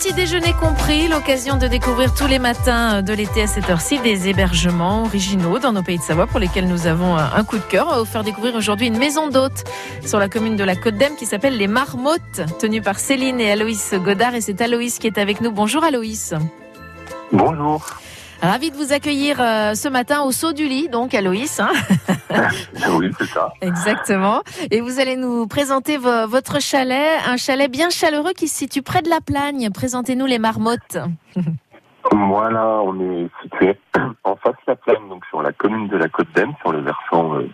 Petit déjeuner compris, l'occasion de découvrir tous les matins de l'été à cette heure-ci des hébergements originaux dans nos pays de Savoie pour lesquels nous avons un coup de cœur. On va vous faire découvrir aujourd'hui une maison d'hôtes sur la commune de la Côte d'Em qui s'appelle les Marmottes, tenue par Céline et Aloïs Godard. Et c'est Aloïs qui est avec nous. Bonjour Aloïs. Bonjour. Ravi de vous accueillir euh, ce matin au saut du lit, donc Aloïs. Hein oui, c'est ça. Exactement. Et vous allez nous présenter vo- votre chalet, un chalet bien chaleureux qui se situe près de la Plagne. Présentez-nous les marmottes. Voilà, on est situé en face de la plagne, donc sur la commune de la Côte d'Em, sur le versant euh,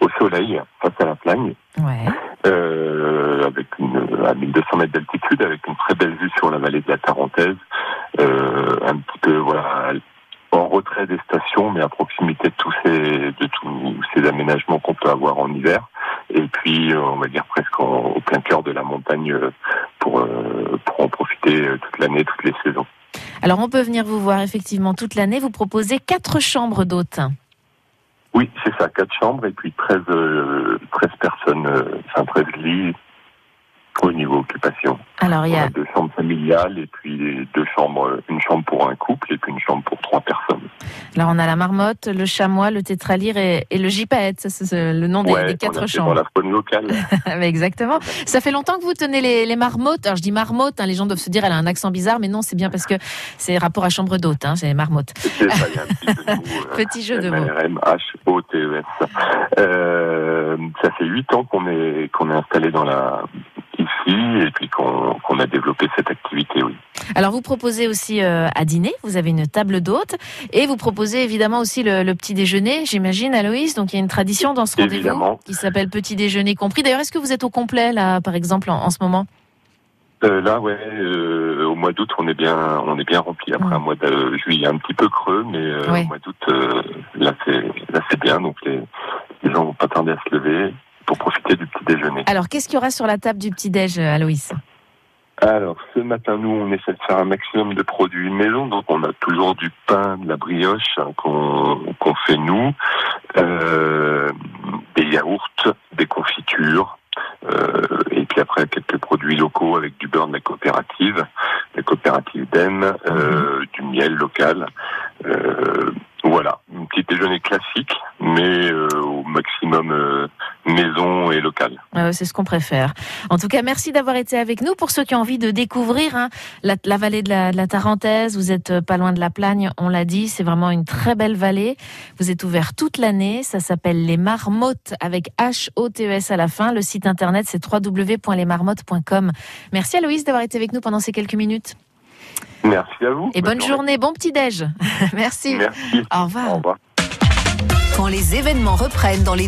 au soleil, face à la plagne, Ouais. euh, avec une, à 1200 mètres d'altitude, avec une très belle vue sur la vallée de la Tarentaise, euh, un petit peu voilà en retrait des stations, mais à proximité de tous ces de tous ces aménagements qu'on peut avoir en hiver, et puis euh, on va dire presque en- au plein cœur de la montagne euh, pour euh, pour en profiter toute l'année, toutes les saisons. Alors on peut venir vous voir effectivement toute l'année. Vous proposez quatre chambres d'hôtes. Oui, c'est ça, quatre chambres et puis 13, euh, 13 personnes, enfin 13 lits au niveau occupation. Alors il y On a deux chambres familiales et puis deux chambres, euh, une chambre pour un couple et puis une chambre pour trois personnes. alors on a la marmotte, le chamois, le tétralyre et, et le gypaète. C'est le nom des, des on a quatre fait dans chambres. la faune locale. Exactement. Ça fait longtemps que vous tenez les, les marmottes. Alors je dis marmotte, hein, les gens doivent se dire elle a un accent bizarre, mais non, c'est bien parce que c'est rapport à chambre d'hôte, hein, c'est les marmottes. C'est ça, il y a un petit jeu de mots. euh, Petit jeu de mots. Euh, ça fait huit ans qu'on est qu'on est installé dans la et puis qu'on a développé cette activité. Oui. Alors vous proposez aussi euh, à dîner, vous avez une table d'hôte et vous proposez évidemment aussi le, le petit déjeuner, j'imagine Aloïs. Donc il y a une tradition dans ce rendez-vous qui s'appelle petit déjeuner compris. D'ailleurs, est-ce que vous êtes au complet là, par exemple, en, en ce moment? Euh, là, ouais, euh, au mois d'août, on est bien, on est bien rempli. Après Mm. un mois de juillet un petit peu creux, mais au mois d'août, là, c'est, là, c'est bien. Donc les, les gens vont pas tarder à se lever pour profiter du petit déjeuner. Alors qu'est-ce qu'il y aura sur la table du petit déj, Aloïs? Alors, ce matin, nous, on essaie de faire un maximum de produits maison. Donc, on a toujours du pain, de la brioche hein, qu'on, fait nous, euh, des yaourts, des confitures. Euh, et puis après quelques produits locaux avec du beurre de la coopérative, la coopérative d'Em, euh, du miel local. Euh, voilà, petit déjeuner classique, mais euh, au maximum euh, maison et local. Euh, c'est ce qu'on préfère. En tout cas, merci d'avoir été avec nous. Pour ceux qui ont envie de découvrir hein, la, la vallée de la, de la Tarentaise, vous êtes euh, pas loin de la Plagne, on l'a dit, c'est vraiment une très belle vallée. Vous êtes ouvert toute l'année. Ça s'appelle Les Marmottes avec H-O-T-E-S à la fin. Le site internet, c'est www.lesmarmottes.com. Merci Aloïs d'avoir été avec nous pendant ces quelques minutes. Merci à vous. Et bonne journée, bon petit déj. merci. Merci. Au revoir. Au revoir. Quand les événements reprennent dans les